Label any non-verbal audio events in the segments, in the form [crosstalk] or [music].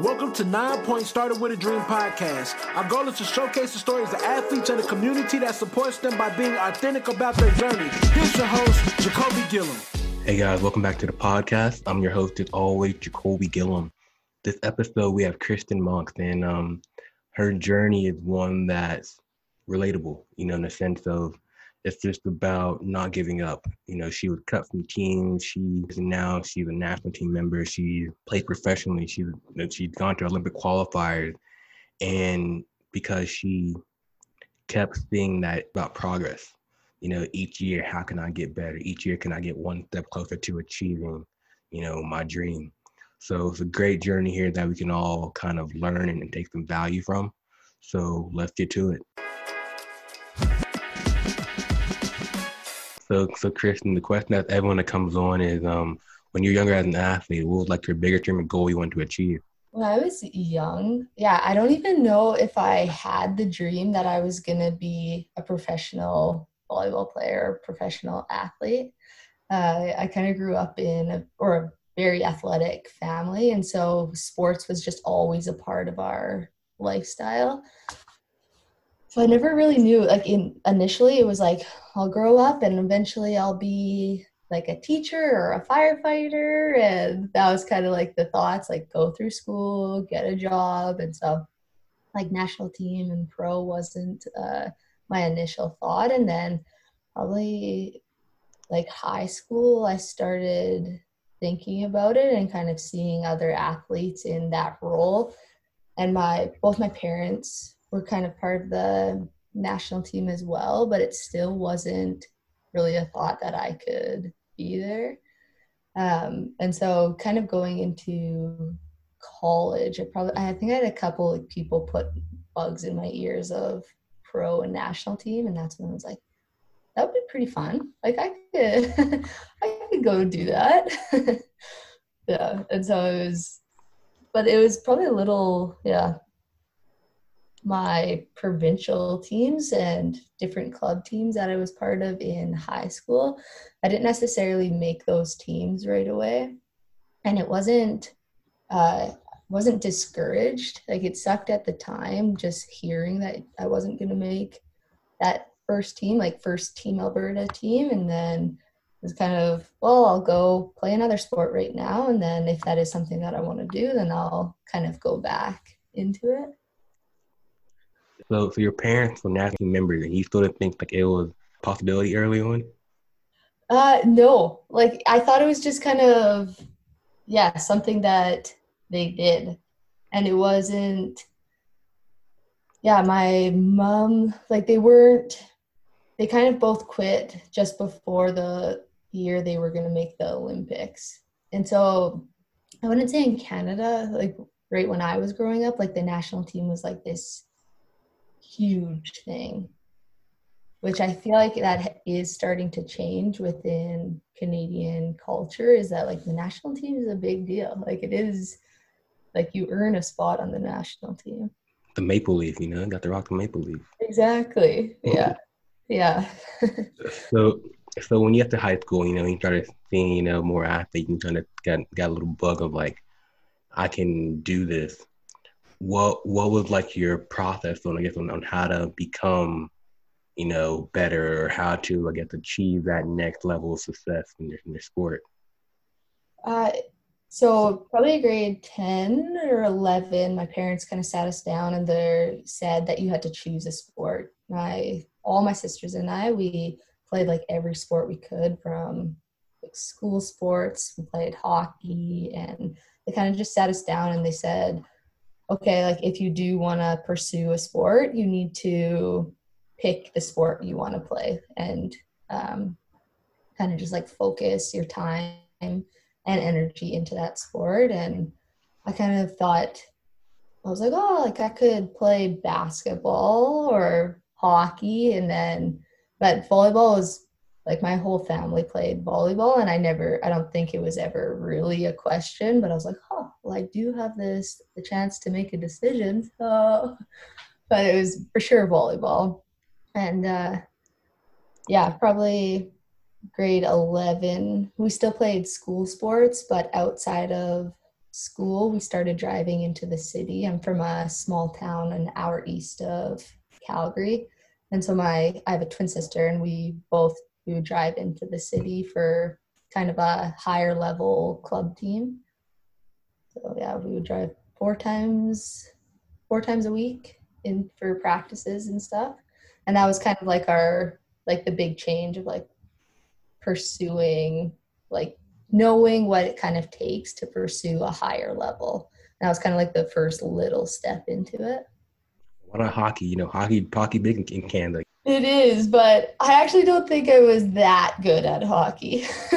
Welcome to Nine Point Started with a Dream podcast. Our goal is to showcase the stories of athletes and the community that supports them by being authentic about their journey. Here's your host, Jacoby Gillum. Hey guys, welcome back to the podcast. I'm your host, as always, Jacoby Gillum. This episode, we have Kristen Moncks, and um, her journey is one that's relatable, you know, in the sense of it's just about not giving up. You know, she was cut from teams. She now she's a national team member. She played professionally. She she's gone to Olympic qualifiers, and because she kept seeing that about progress. You know, each year, how can I get better? Each year, can I get one step closer to achieving, you know, my dream? So it's a great journey here that we can all kind of learn and take some value from. So let's get to it. So, so Kristen, the question that everyone that comes on is, um, when you're younger as an athlete, what was like your biggest dream or goal you wanted to achieve? When I was young, yeah, I don't even know if I had the dream that I was gonna be a professional volleyball player, professional athlete. Uh, I kind of grew up in a, or a very athletic family, and so sports was just always a part of our lifestyle. So I never really knew. Like in initially, it was like I'll grow up and eventually I'll be like a teacher or a firefighter, and that was kind of like the thoughts. Like go through school, get a job, and so like national team and pro wasn't uh, my initial thought. And then probably like high school, I started thinking about it and kind of seeing other athletes in that role. And my both my parents were kind of part of the national team as well, but it still wasn't really a thought that I could be there. Um, and so, kind of going into college, I probably I think I had a couple of people put bugs in my ears of pro and national team, and that's when I was like, that would be pretty fun. Like I could, [laughs] I could go do that. [laughs] yeah, and so it was, but it was probably a little, yeah, my provincial teams and different club teams that I was part of in high school. I didn't necessarily make those teams right away, and it wasn't uh, wasn't discouraged. Like it sucked at the time, just hearing that I wasn't going to make that first team, like first team Alberta team, and then was kind of well, I'll go play another sport right now, and then if that is something that I want to do, then I'll kind of go back into it. So, so your parents were national members, and you still didn't think like it was a possibility early on. Uh, no. Like I thought it was just kind of, yeah, something that they did, and it wasn't. Yeah, my mom, like they weren't. They kind of both quit just before the year they were going to make the Olympics, and so I wouldn't say in Canada, like right when I was growing up, like the national team was like this huge thing, which I feel like that is starting to change within Canadian culture. Is that like the national team is a big deal? Like it is, like you earn a spot on the national team. The maple leaf, you know, got the rock the maple leaf. Exactly. [laughs] Yeah. yeah. [laughs] so, so when you get to high school, you know, you started seeing, you know, more athletes, and kind of got got a little bug of like, I can do this what what was like your process on I guess on, on how to become you know better or how to I guess achieve that next level of success in your, in your sport? Uh, so probably grade 10 or 11 my parents kind of sat us down and they said that you had to choose a sport my all my sisters and i we played like every sport we could from like school sports we played hockey and they kind of just sat us down and they said okay, like if you do want to pursue a sport, you need to pick the sport you want to play and um, kind of just like focus your time and energy into that sport. And I kind of thought, I was like, oh, like I could play basketball or hockey. And then, but volleyball was like my whole family played volleyball and i never i don't think it was ever really a question but i was like well i do have this the chance to make a decision so [laughs] but it was for sure volleyball and uh yeah probably grade 11 we still played school sports but outside of school, we started driving into the city. I'm from a small town an hour east of Calgary. And so my I have a twin sister and we both we would drive into the city for kind of a higher level club team. So yeah, we would drive four times four times a week in for practices and stuff. And that was kind of like our like the big change of like pursuing like knowing what it kind of takes to pursue a higher level. And that was kind of like the first little step into it. What about hockey? You know, hockey, hockey big in Canada. It is, but I actually don't think I was that good at hockey. [laughs]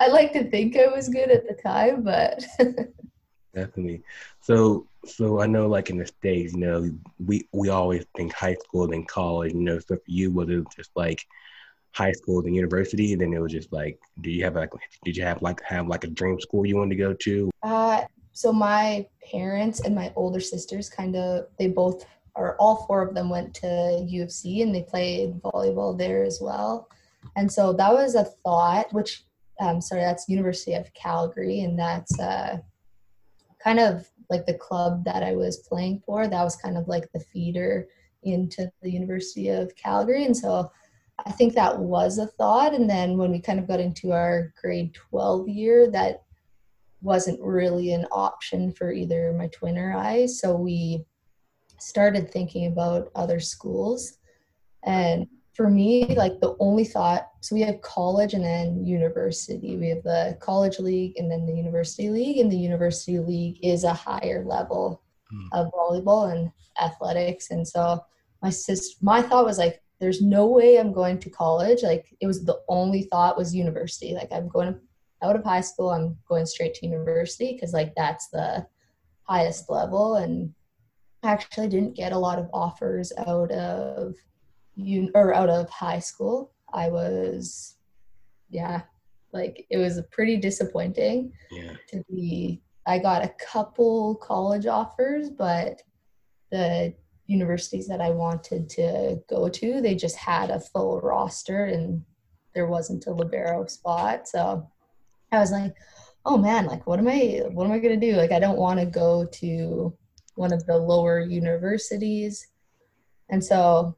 I like to think I was good at the time, but [laughs] definitely. So, so I know, like in the states, you know, we we always think high school and college. You know, so for you, was it just like high school and university? And then it was just like, do you have like, did you have like have like a dream school you wanted to go to? Uh, so my parents and my older sisters kind of they both or all four of them went to U of C and they played volleyball there as well. And so that was a thought, which um, sorry, that's University of Calgary, and that's uh, kind of like the club that I was playing for. That was kind of like the feeder into the University of Calgary, and so I think that was a thought. And then when we kind of got into our grade 12 year, that wasn't really an option for either my twin or I. So we started thinking about other schools. And for me, like the only thought, so we have college and then university. We have the college league and then the university league. And the university league is a higher level mm. of volleyball and athletics. And so my sister, my thought was like, there's no way I'm going to college. Like it was the only thought was university. Like I'm going out of high school, I'm going straight to university because like that's the highest level. And actually didn't get a lot of offers out of you or out of high school. I was, yeah, like it was pretty disappointing yeah. to be. I got a couple college offers, but the universities that I wanted to go to, they just had a full roster and there wasn't a libero spot. So I was like, oh man, like what am I what am I gonna do? Like I don't wanna go to one of the lower universities. And so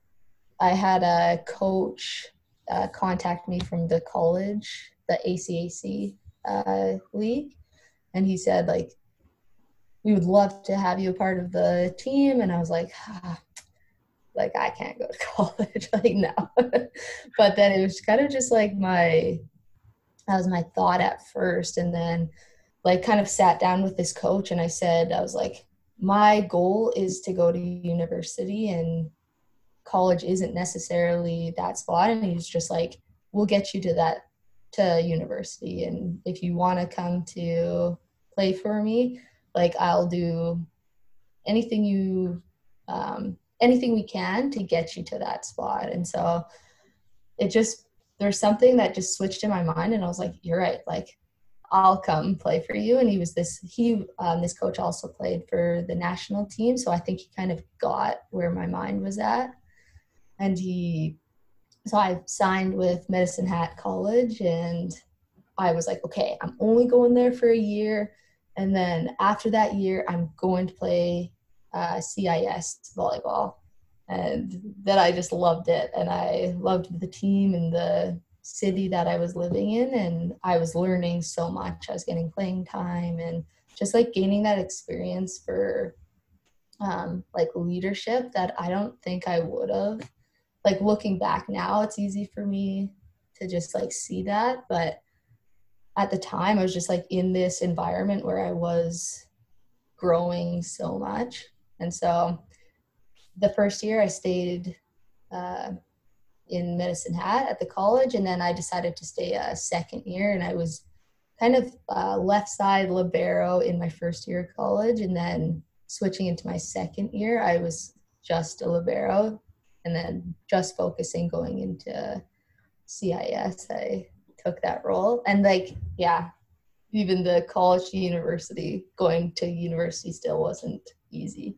I had a coach uh, contact me from the college, the ACAC uh, league, and he said like, "We would love to have you a part of the team." And I was like, ah, "Like I can't go to [laughs] college, like no." [laughs] but then it was kind of just like my that was my thought at first, and then like kind of sat down with this coach and I said, I was like, my goal is to go to university and college isn't necessarily that spot and he's just like we'll get you to that to university. And if you want to come to play for me like i'll do anything you um, anything we can to get you to that spot. And so it just there's something that just switched in my mind and i was like you're right like I'll come play for you. And he was this, he, um, this coach also played for the national team. So I think he kind of got where my mind was at. And he, so I signed with Medicine Hat College and I was like, okay, I'm only going there for a year. And then after that year, I'm going to play uh, CIS volleyball. And then I just loved it. And I loved the team and the city that I was living in and I was learning so much. I was getting playing time and just like gaining that experience for um, like leadership that I don't think I would have. Like looking back now, it's easy for me to just like see that. But at the time, I was just like in this environment where I was growing so much. And so the first year I stayed uh, in Medicine Hat at the college, and then I decided to stay a second year, and I was kind of uh, left side libero in my first year of college, and then switching into my second year, I was just a libero, and then just focusing going into CIS, I took that role, and like yeah, even the college to university, going to university still wasn't easy.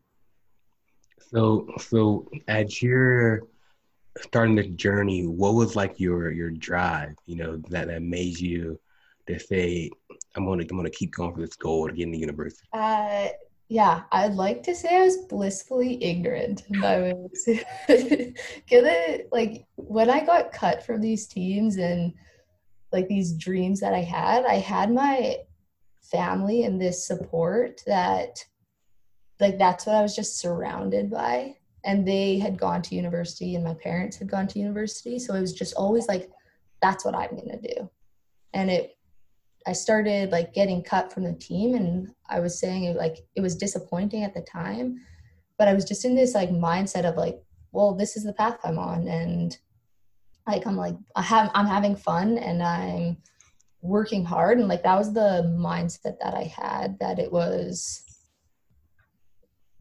So, so as you're starting the journey, what was like your your drive? You know that that made you to say, I'm gonna I'm gonna keep going for this goal to get into university? Uh, yeah, I'd like to say I was blissfully ignorant. I was [laughs] gonna like when I got cut from these teams and like these dreams that I had, I had my family and this support that like that's what I was just surrounded by. And they had gone to university and my parents had gone to university. So it was just always like, that's what I'm gonna do. And it I started like getting cut from the team and I was saying it like it was disappointing at the time, but I was just in this like mindset of like, well, this is the path I'm on and like I'm like I have I'm having fun and I'm working hard and like that was the mindset that I had that it was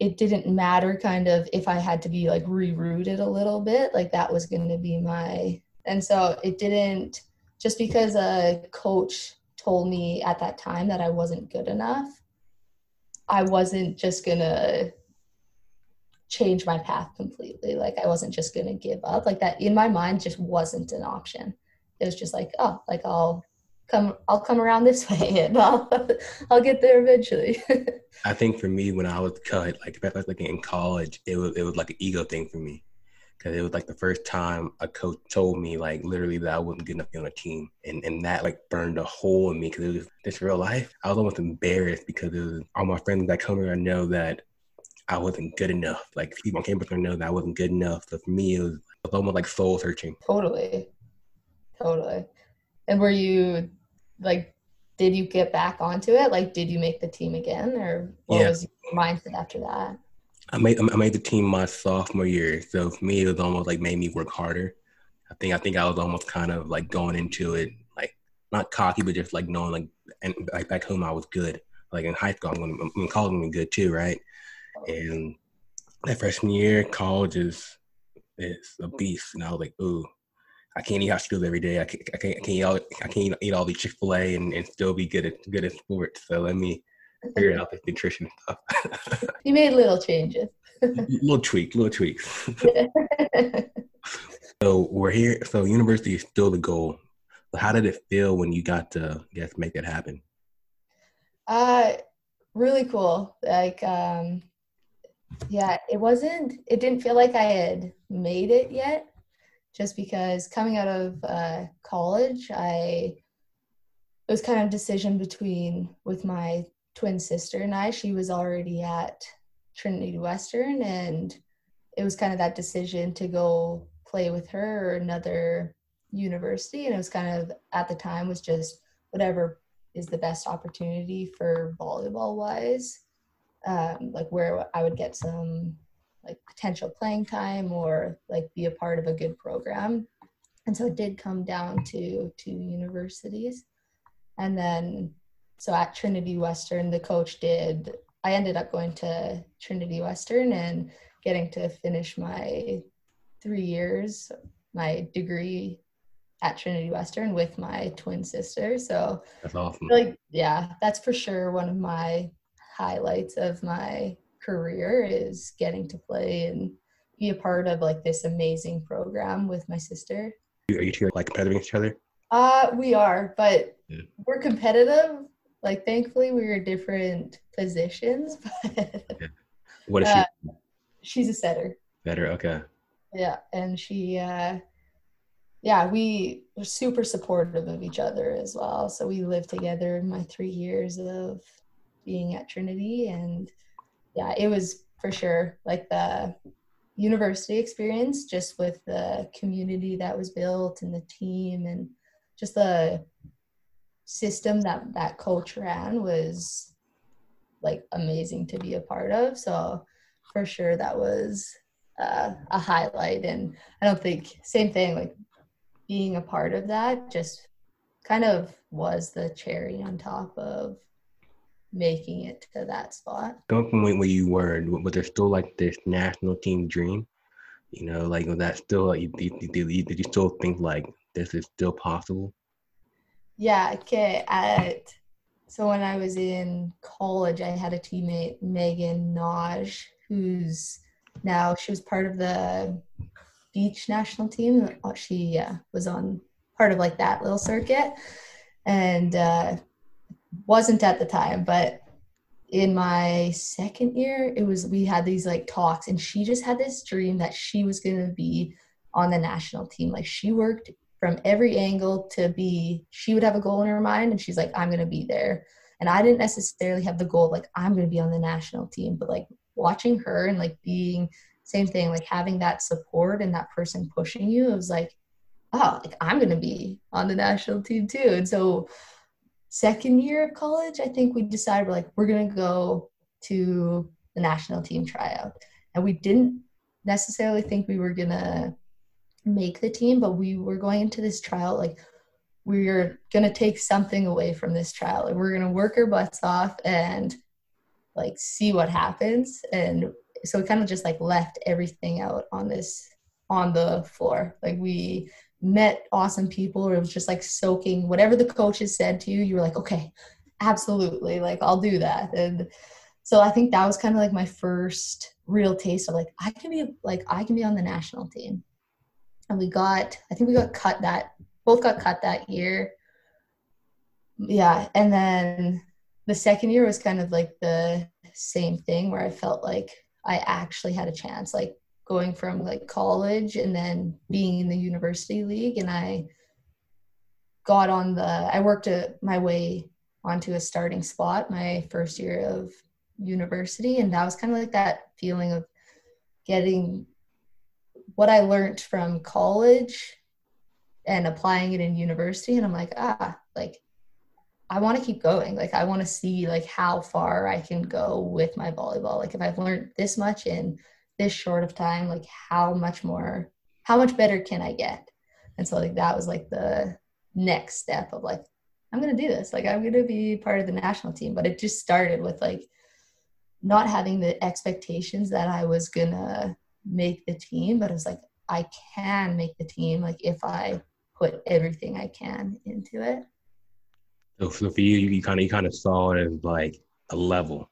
it didn't matter kind of if I had to be like rerouted a little bit like that was going to be my and so it didn't just because a coach told me at that time that I wasn't good enough, I wasn't just gonna change my path completely. Like I wasn't just gonna give up. Like that in my mind just wasn't an option. It was just like, oh, like I'll come I'll come around this [laughs] way and I'll I'll get there eventually. [laughs] I think for me when I was cut, like like in college, it was it was like an ego thing for me because it was like the first time a coach told me like literally that I wasn't good enough to be on a team, and and that like burned a hole in me because it was this real life. I was almost embarrassed because it was all my friends that come here I know that I wasn't good enough. Like people on campus know that I wasn't good enough. So for me, it was, it was almost like soul searching. Totally, totally. And were you like? Did you get back onto it? Like, did you make the team again, or what yeah. was your mindset after that? I made I made the team my sophomore year, so for me it was almost like made me work harder. I think I think I was almost kind of like going into it like not cocky, but just like knowing like and like back home I was good. Like in high school, I'm going in college I'm good too, right? And that freshman year, college is is a beast, and I was like, ooh, I can't eat hot Cheetos every day. I can't, I can't, I can't eat all, I can't eat all the Chick Fil A and, and still be good at good at sports. So let me figure out the nutrition stuff. [laughs] you made little changes. little [laughs] tweak, little tweaks. [laughs] so we're here. So university is still the goal. How did it feel when you got to I guess make that happen? Uh, really cool. Like, um, yeah, it wasn't. It didn't feel like I had made it yet, just because coming out of uh, college, I it was kind of decision between with my twin sister and I. She was already at Trinity Western, and it was kind of that decision to go play with her or another university. And it was kind of at the time was just whatever is the best opportunity for volleyball wise, um, like where I would get some like potential playing time or like be a part of a good program. And so it did come down to two universities. And then so at Trinity Western, the coach did, I ended up going to Trinity Western and getting to finish my three years, my degree at Trinity Western with my twin sister. So that's awesome. Like, yeah, that's for sure one of my highlights of my career is getting to play and be a part of like this amazing program with my sister. Are you two like competitive against each other? Uh, we are, but yeah. we're competitive, like thankfully we were different positions [laughs] but yeah. what is she uh, she's a setter setter okay yeah and she uh yeah we were super supportive of each other as well so we lived together in my three years of being at trinity and yeah it was for sure like the university experience just with the community that was built and the team and just the system that that coach ran was like amazing to be a part of. So for sure that was uh, a highlight. And I don't think same thing like being a part of that just kind of was the cherry on top of making it to that spot. Going from where you were, was there still like this national team dream? You know, like was that still like, did, did, did you still think like this is still possible? Yeah, okay. At so when I was in college, I had a teammate, Megan Naj, who's now she was part of the beach national team. She uh, was on part of like that little circuit, and uh, wasn't at the time, but in my second year, it was we had these like talks, and she just had this dream that she was gonna be on the national team. Like she worked from every angle to be. She would have a goal in her mind, and she's like, "I'm gonna be there." And I didn't necessarily have the goal like I'm gonna be on the national team, but like watching her and like being same thing, like having that support and that person pushing you, it was like, oh, like I'm gonna be on the national team too. And so second year of college, I think we decided we're like, we're gonna go to the national team tryout. And we didn't necessarily think we were gonna make the team, but we were going into this trial like we're gonna take something away from this trial. Like, we're gonna work our butts off and like see what happens. And so we kind of just like left everything out on this on the floor. Like we met awesome people or it was just like soaking whatever the coaches said to you, you were like, okay, absolutely, like I'll do that. And so I think that was kind of like my first real taste of like I can be like I can be on the national team. And we got I think we got cut that both got cut that year. Yeah, and then the second year was kind of like the same thing where I felt like I actually had a chance, like going from like college and then being in the university league. And I got on the, I worked a, my way onto a starting spot my first year of university. And that was kind of like that feeling of getting what I learned from college and applying it in university. And I'm like, ah, like I want to keep going. Like I want to see like how far I can go with my volleyball. Like if I've learned this much in this short of time, like how much more, how much better can I get? And so like that was like the next step of like, I'm gonna do this. Like I'm gonna be part of the national team. But it just started with like not having the expectations that I was gonna make the team, but it was like I can make the team like if I put everything I can into it. So, so for you, you kind of you kind of saw it as like a level.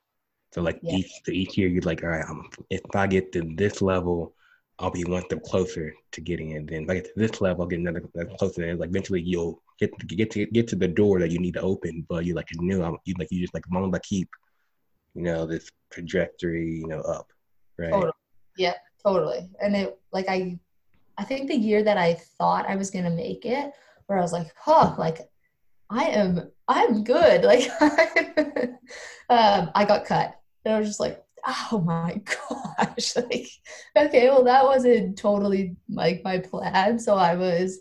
So like each so each year, you're like, all right, I'm, if I get to this level, I'll be one step closer to getting it. Then if I get to this level, I'll get another closer. And like eventually, you'll get to get to get to the door that you need to open. But you like you knew I'm, you like you just like as long as I keep, you know, this trajectory, you know, up, right? Totally. Yeah, totally. And it like I, I think the year that I thought I was gonna make it, where I was like, huh, like I am I'm good. [laughs] Like [laughs] um, I got cut. And I was just like, oh my [laughs] gosh. [laughs] Like, okay, well that wasn't totally like my plan. So I was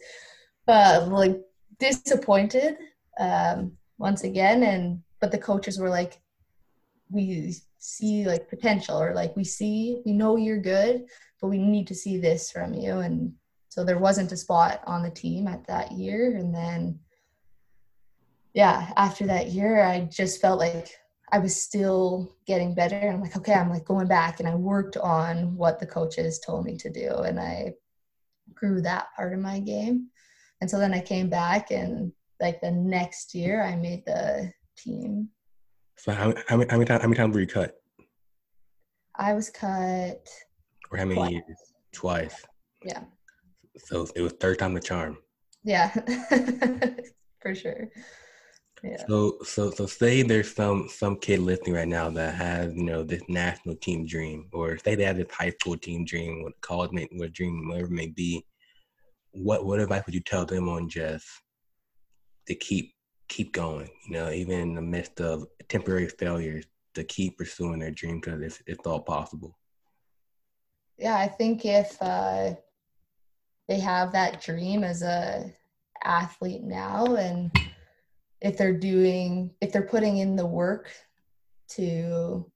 uh, like disappointed um, once again. And but the coaches were like, we see like potential or like we see we know you're good, but we need to see this from you. And so there wasn't a spot on the team at that year. And then yeah, after that year, I just felt like I was still getting better. And I'm like, okay, I'm like going back and I worked on what the coaches told me to do. And I grew that part of my game. And so then I came back and like the next year I made the team. So how, how, many, how, many, times, how many times were you cut? I was cut. Or how many twice. years? Twice. Yeah. So it was third time the charm. Yeah, [laughs] for sure. So so so say there's some some kid listening right now that has you know this national team dream, or say they have this high school team dream, what college may, what dream, whatever it may be. What what advice would you tell them on just to keep keep going? You know, even in the midst of temporary failures, to keep pursuing their dream because it's it's all possible. Yeah, I think if uh, they have that dream as a athlete now and if they're doing if they're putting in the work to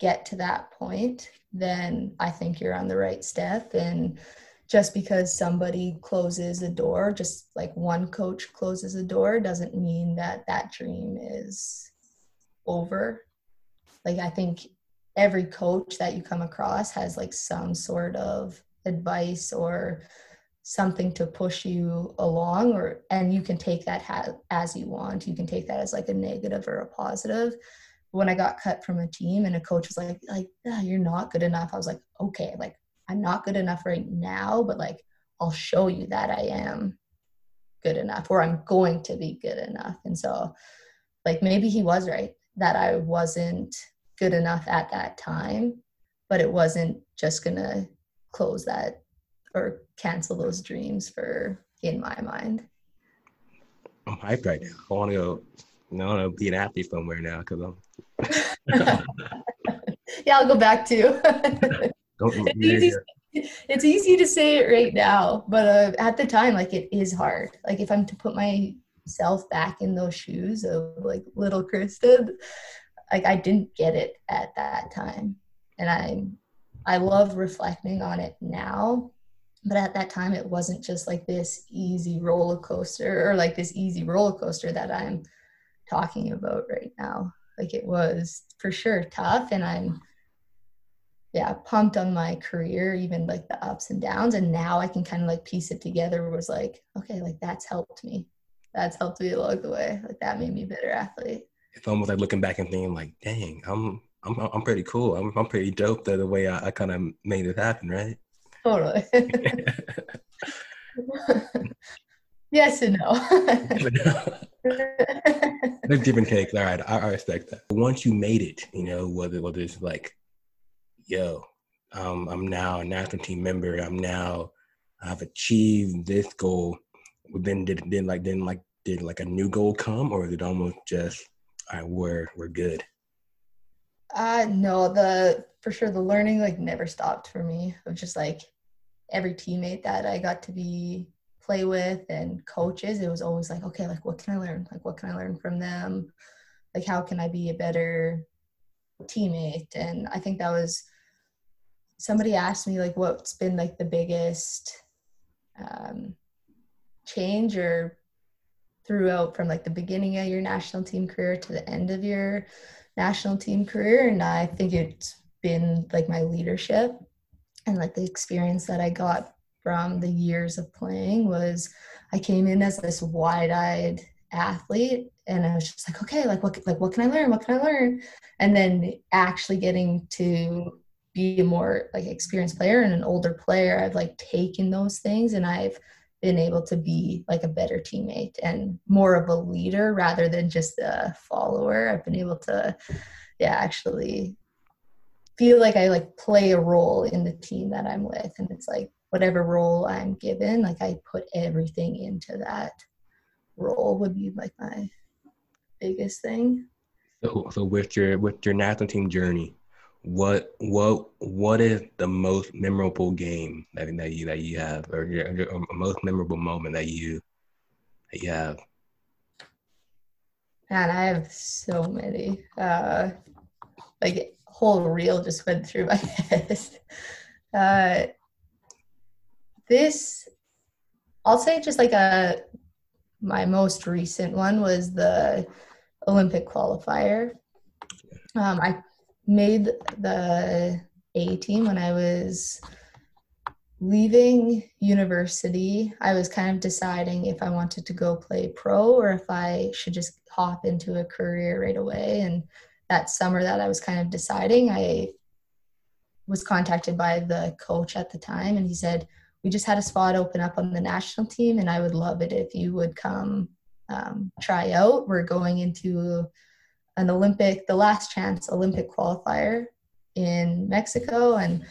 get to that point then i think you're on the right step. And just because somebody closes a door just like one coach closes a door doesn't mean that that dream is over. Like i think every coach that you come across has like some sort of advice or something to push you along or and you can take that ha- as you want. You can take that as like a negative or a positive. When i got cut from a team and a coach was like like oh, you're not good enough i was like okay like i'm not good enough right now but like i'll show you that i am good enough or i'm going to be good enough. And so like maybe he was right that I wasn't good enough at that time, but it wasn't just gonna close that or cancel those dreams for in my mind. I'm hyped right now. I want to go. No, I want to be an athlete somewhere now because I'm. [laughs] yeah, I'll go back too. [laughs] it's, easy, it's easy to say it right now, but uh, at the time, like it is hard. Like if I'm to put myself back in those shoes of like little Kristen, like I didn't get it at that time, and I, I love reflecting on it now but at that time it wasn't just like this easy roller coaster or like this easy roller coaster that i'm talking about right now. Like it was for sure tough and i'm yeah pumped on my career even like the ups and downs and now i can kind of like piece it together was like okay like that's helped me. That's helped me along the way. Like that made me a better athlete. It's almost like looking back and thinking like dang i'm i'm, I'm pretty cool. I'm, I'm pretty dope the, the way i, I kind of made it happen right Totally. [laughs] [laughs] yes and no. [laughs] There's different takes. All right, I, I, respect that. Once you made it, you know, whether whether it's like, yo, um, I'm now a national team member. I'm now, I've achieved this goal. Then did then like then like did like a new goal come, or is it almost just, all right, we're we're good? Uh no, the for sure the learning like never stopped for me. Of just like every teammate that I got to be play with and coaches, it was always like, okay, like what can I learn? Like what can I learn from them? Like how can I be a better teammate? And I think that was somebody asked me like what's been like the biggest um, change or throughout from like the beginning of your national team career to the end of your national team career and i think it's been like my leadership and like the experience that I got from the years of playing was I came in as this wide-eyed athlete and I was just like, okay, like what like what can I learn? What can I learn? And then actually getting to be a more like experienced player and an older player, I've like taken those things and I've been able to be like a better teammate and more of a leader rather than just a follower. I've been able to yeah, actually feel like I like play a role in the team that I'm with. And it's like whatever role I'm given, like I put everything into that role would be like my biggest thing. So so with your with your national team journey, what what what is the most memorable game that, that you that you have or your, your most memorable moment that you that you have? Man, I have so many. Uh like whole reel just went through my [laughs] head. Uh, this, I'll say, just like a my most recent one was the Olympic qualifier. Um, I made the A team when I was leaving university. I was kind of deciding if I wanted to go play pro or if I should just hop into a career right away. And that summer that I was kind of deciding, I was contacted by the coach at the time and he said, We just had a spot open up on the national team and I would love it if you would come um, try out. We're going into an Olympic, the last chance Olympic qualifier in Mexico. And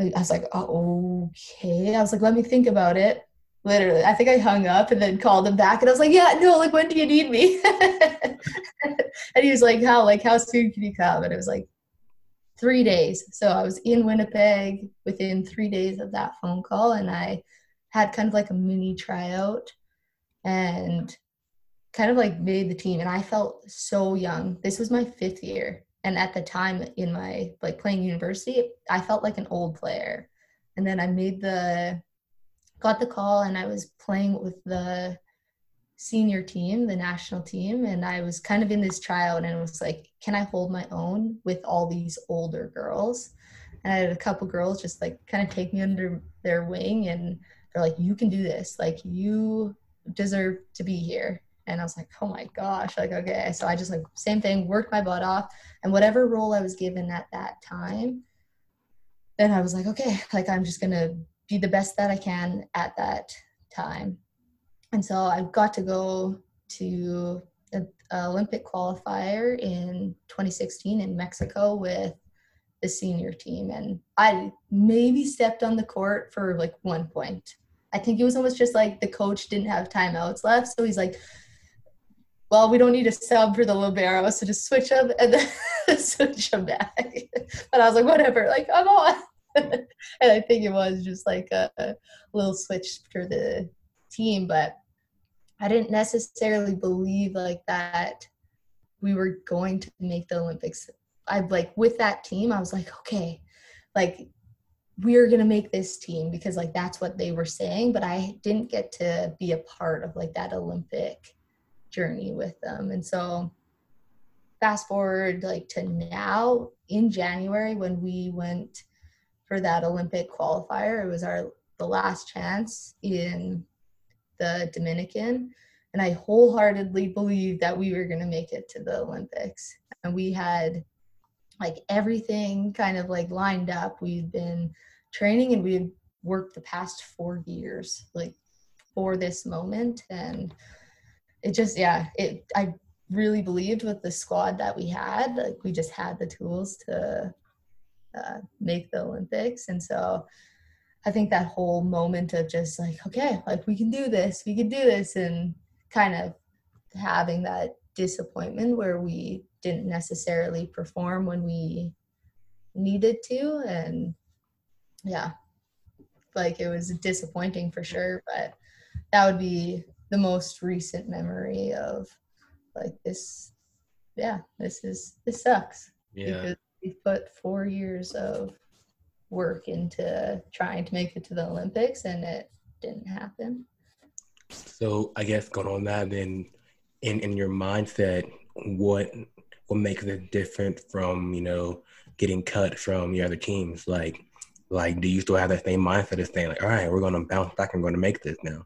I was like, oh, okay. I was like, let me think about it literally i think i hung up and then called him back and i was like yeah no like when do you need me? [laughs] And he was like how like how soon can you come? And it was like three days. So i was in winnipeg within three days of that phone call and i had kind of like a mini tryout and kind of like made the team and i felt so young. This was my fifth year and at the time in my like playing university i felt like an old player. And then i made the got the call and I was playing with the senior team, the national team, and I was kind of in this tryout and it was like, can I hold my own with all these older girls? And I had a couple girls just like kind of take me under their wing and they're like, you can do this. Like you deserve to be here. And I was like, oh my gosh, like, okay. So I just like, same thing, worked my butt off. And whatever role I was given at that time, then I was like, okay, like I'm just gonna be the best that I can at that time. And so I got to go to Olympic qualifier in 2016 in Mexico with the senior team, and I maybe stepped on the court for like one point. I think it was almost just like the coach didn't have timeouts left, so he's like, "Well, we don't need a sub for the libero, so just switch up and then [laughs] switch them back." [laughs] but I was like, "Whatever, like I'm on." [laughs] and I think it was just like a, a little switch for the team, but I didn't necessarily believe like that we were going to make the Olympics. I like with that team, I was like, okay, like we're gonna make this team because like that's what they were saying, but I didn't get to be a part of like that Olympic journey with them. And so fast forward like to now in January when we went for that Olympic qualifier, it was our the last chance in the Dominican. And I wholeheartedly believed that we were going to make it to the Olympics. And we had like everything kind of like lined up. We'd been training and we had worked the past four years like for this moment. And it just, yeah, it, I really believed with the squad that we had, like we just had the tools to uh, make the Olympics. And so I think that whole moment of just like, okay, like we can do this, we can do this, and kind of having that disappointment where we didn't necessarily perform when we needed to. And yeah, like it was disappointing for sure, but that would be the most recent memory of like this. Yeah, this is, this sucks. Yeah. Because we put four years of work into trying to make it to the Olympics and it didn't happen. So I guess going on that then in, in your mindset, what what makes it different from, you know, getting cut from your other teams? Like like do you still have that same mindset of saying like, all right, we're gonna bounce back and we're gonna make this now?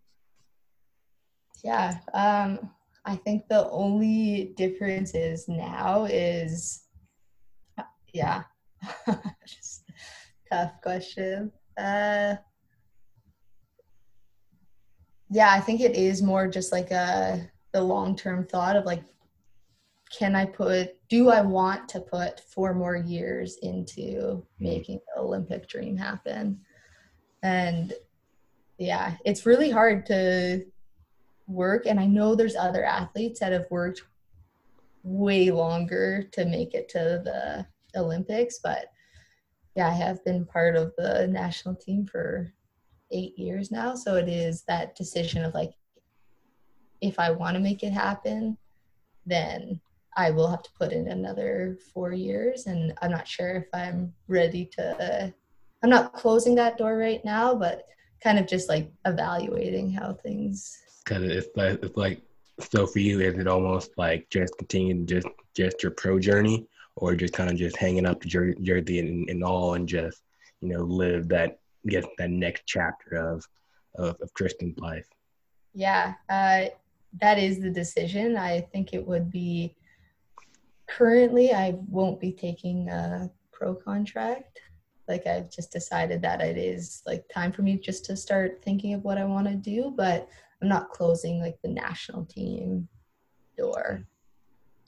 Yeah. Um I think the only difference is now is yeah. [laughs] Just tough question. Uh, yeah, I think it is more just like a the long term thought of like, can I put? Do I want to put four more years into making the Olympic dream happen? And yeah, it's really hard to work. And I know there's other athletes that have worked way longer to make it to the Olympics, but yeah, I have been part of the national team for eight years now. So it is that decision of like, if I want to make it happen, then I will have to put in another four years. And I'm not sure if I'm ready to, I'm not closing that door right now, but kind of just like evaluating how things. Because it's like, it's like, so for you, is it almost like just continuing just just your pro journey, or just kind of just hanging up the jersey and, and all and just you know live that get that next chapter of of, of Kristen's life? Yeah, uh, that is the decision. I think it would be currently I won't be taking a pro contract. Like I've just decided that it is like time for me just to start thinking of what I want to do, but I'm not closing like the national team door.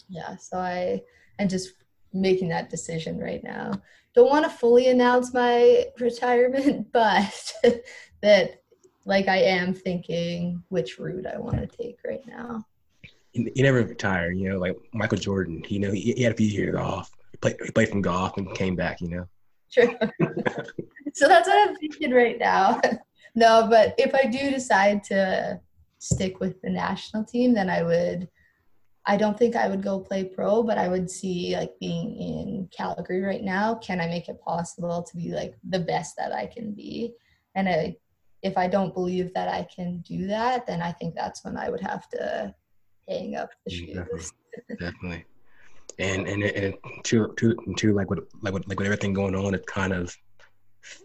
Yeah, so I am just making that decision right now. Don't want to fully announce my [laughs] retirement, [laughs] but [laughs] that like I am thinking which route I want to take right now. You, never retire, you know, like Michael Jordan. You know, he, he had a few years off. He played, he played some golf and came back. You know. Sure. so that's what I'm thinking right now. no, but if I do decide to stick with the national team, then I would I don't think I would go play pro, but I would see like being in Calgary right now, can I make it possible to be like the best that I can be? And I, if I don't believe that I can do that, then I think that's when I would have to hang up the shoes. Definitely. [laughs] Definitely. And and and to to to like what like what like with everything going on, it's kind of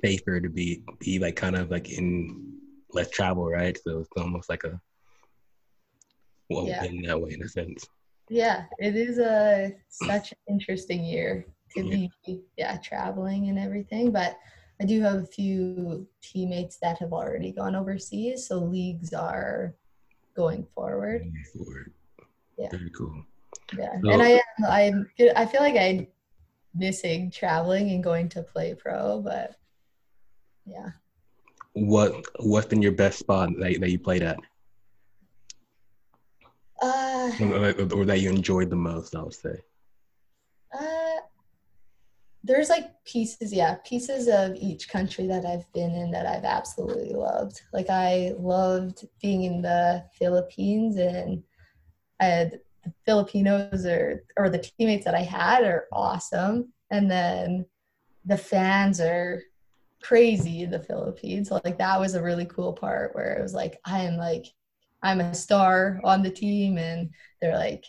safer to be be like kind of like in less travel, right? So it's almost like a well yeah. in that way in a sense. Yeah, it is a such an interesting year to yeah. be yeah traveling and everything. But I do have a few teammates that have already gone overseas, so leagues are going forward. forward. Yeah. Very cool. Yeah, So- and I am. I'm. I feel like I'm missing traveling and going to play pro, but yeah. What what's been your best spot that, that you played at, Uh, or, that you enjoyed the most? I would say. uh, there's like pieces, yeah, pieces of each country that I've been in that I've absolutely loved. Like I loved being in the Philippines, and I had the Filipinos or or the teammates that I had are awesome, and then the fans are crazy in the Philippines. Like that was a really cool part where it was like I am like I'm a star on the team, and they're like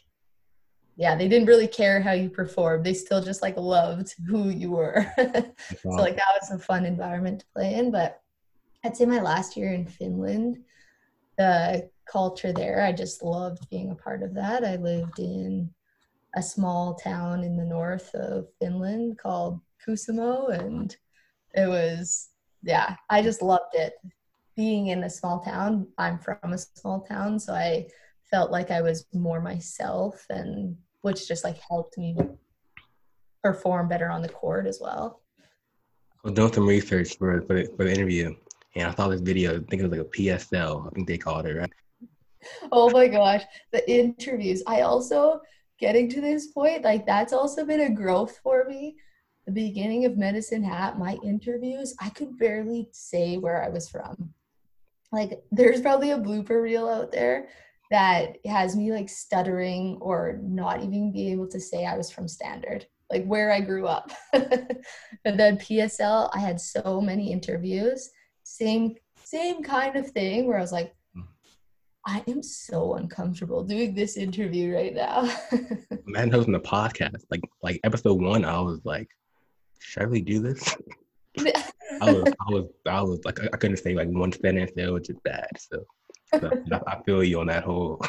yeah, they didn't really care how you performed. They still just like loved [laughs] who you were. so like that was a fun environment to play in. But I'd say my last year in Finland, the culture there, I just loved being a part of that. I lived in a small town in the north of Finland called Kuusamo, and it was yeah, I just loved it. Being in a small town, I'm from a small town, so I felt like I was more myself and which just like helped me perform better on the court as well. I was doing some research for for the, for the interview, and I saw this video. I think it was like a PSL. I think they called it right. Oh my gosh, the interviews. I also getting to this point, like that's also been a growth for me. The beginning of Medicine Hat, my interviews, I could barely say where I was from. Like there's probably a blooper reel out there that has me like stuttering or not even being able to say I was from Standard, like where I grew up. [laughs] and then PSL, I had so many interviews, same same kind of thing where I was like, hmm. I am so uncomfortable doing this interview right now. [laughs] Man hosting the podcast, like like episode one, I was like, should I really do this? [laughs] I was I was I was like I couldn't say like one sentence. Oh, it was just bad. So, so I, I feel you on that whole.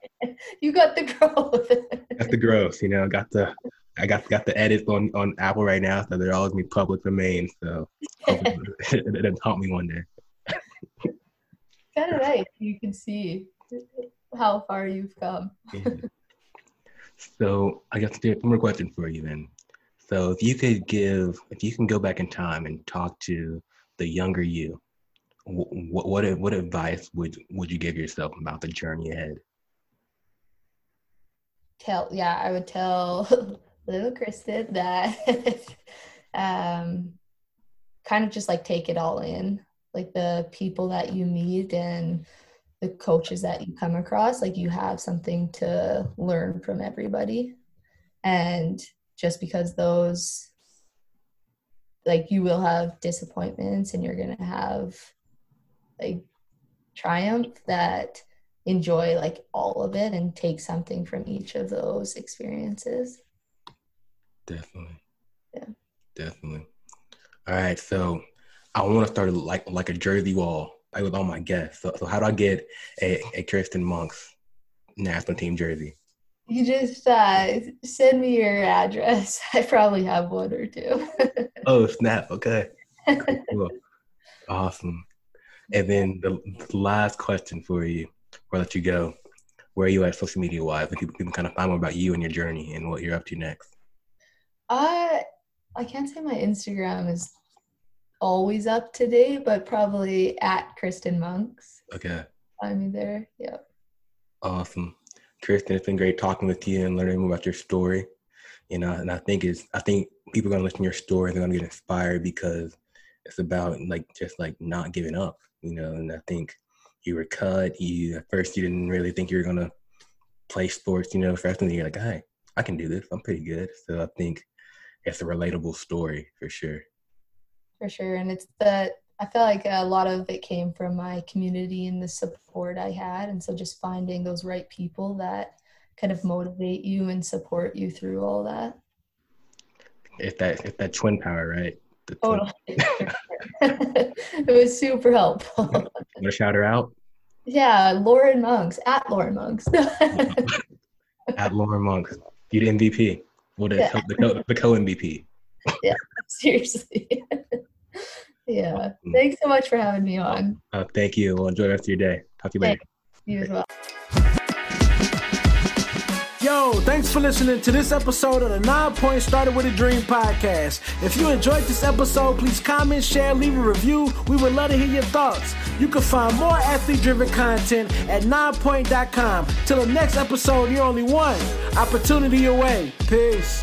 [laughs] you got the growth. That's the growth, you know. Got the I got got the edits on on Apple right now, so they're always be public domain. So [laughs] [laughs] it, it, it taught me one day. kind of nice. You can see how far you've come. Yeah. So I guess there's one more question for you then. So if you could give, if you can go back in time and talk to the younger you, what what what advice would would you give yourself about the journey ahead? Tell yeah, I would tell [laughs] little Kristen that [laughs] um kind of just like take it all in. Like the people that you meet and the coaches that you come across, like you have something to learn from everybody. And just because those like you will have disappointments and you're going to have like triumph that enjoy like all of it and take something from each of those experiences Definitely. Yeah. Definitely. All right. So I want to start like like a jersey wall, like with all my guests. So, so how do I get a, a Kristen Moncks national team jersey? You just uh, send me your address [laughs] i probably have one or two [laughs] Oh snap! Okay. Cool. Awesome. And then the, the last question for you, before I let you go, where are you at social media wise? People, people kind of find more about you and your journey and what you're up to next. I I can't say my Instagram is always up to date, but probably at Kristen Moncks. Okay. Find me there. Yep. Awesome. Kristen, it's been great talking with you and learning more about your story. You know, and I think it's I think people are gonna listen to your story, they're gonna get inspired because it's about like just like not giving up, you know, and I think you were cut, you at first you didn't really think you were gonna play sports, you know, freshman year, you're like, hey, I can do this, I'm pretty good. So I think it's a relatable story for sure. For sure. And it's the I feel like a lot of it came from my community and the support I had. And so just finding those right people that kind of motivate you and support you through all that. It's that it's that twin power, right? Totally. Oh, [laughs] it was super helpful. [laughs] Wanna shout her out? yeah, Lauren Moncks at Lauren Moncks. [laughs] At Lauren Moncks. You the MVP. Well, the, Yeah. co- the, co- the co-MVP. Yeah, seriously. Yeah. Thanks so much for having me on. Uh, thank you. Well, enjoy the rest of your day. Talk to you later. You as well. Yo, thanks for listening to this episode of the Nine Point Started with a Dream podcast. If you enjoyed this episode, please comment, share, leave a review. We would love to hear your thoughts. You can find more athlete driven content at ninepoint.com. Till the next episode, you're only one opportunity away. Peace.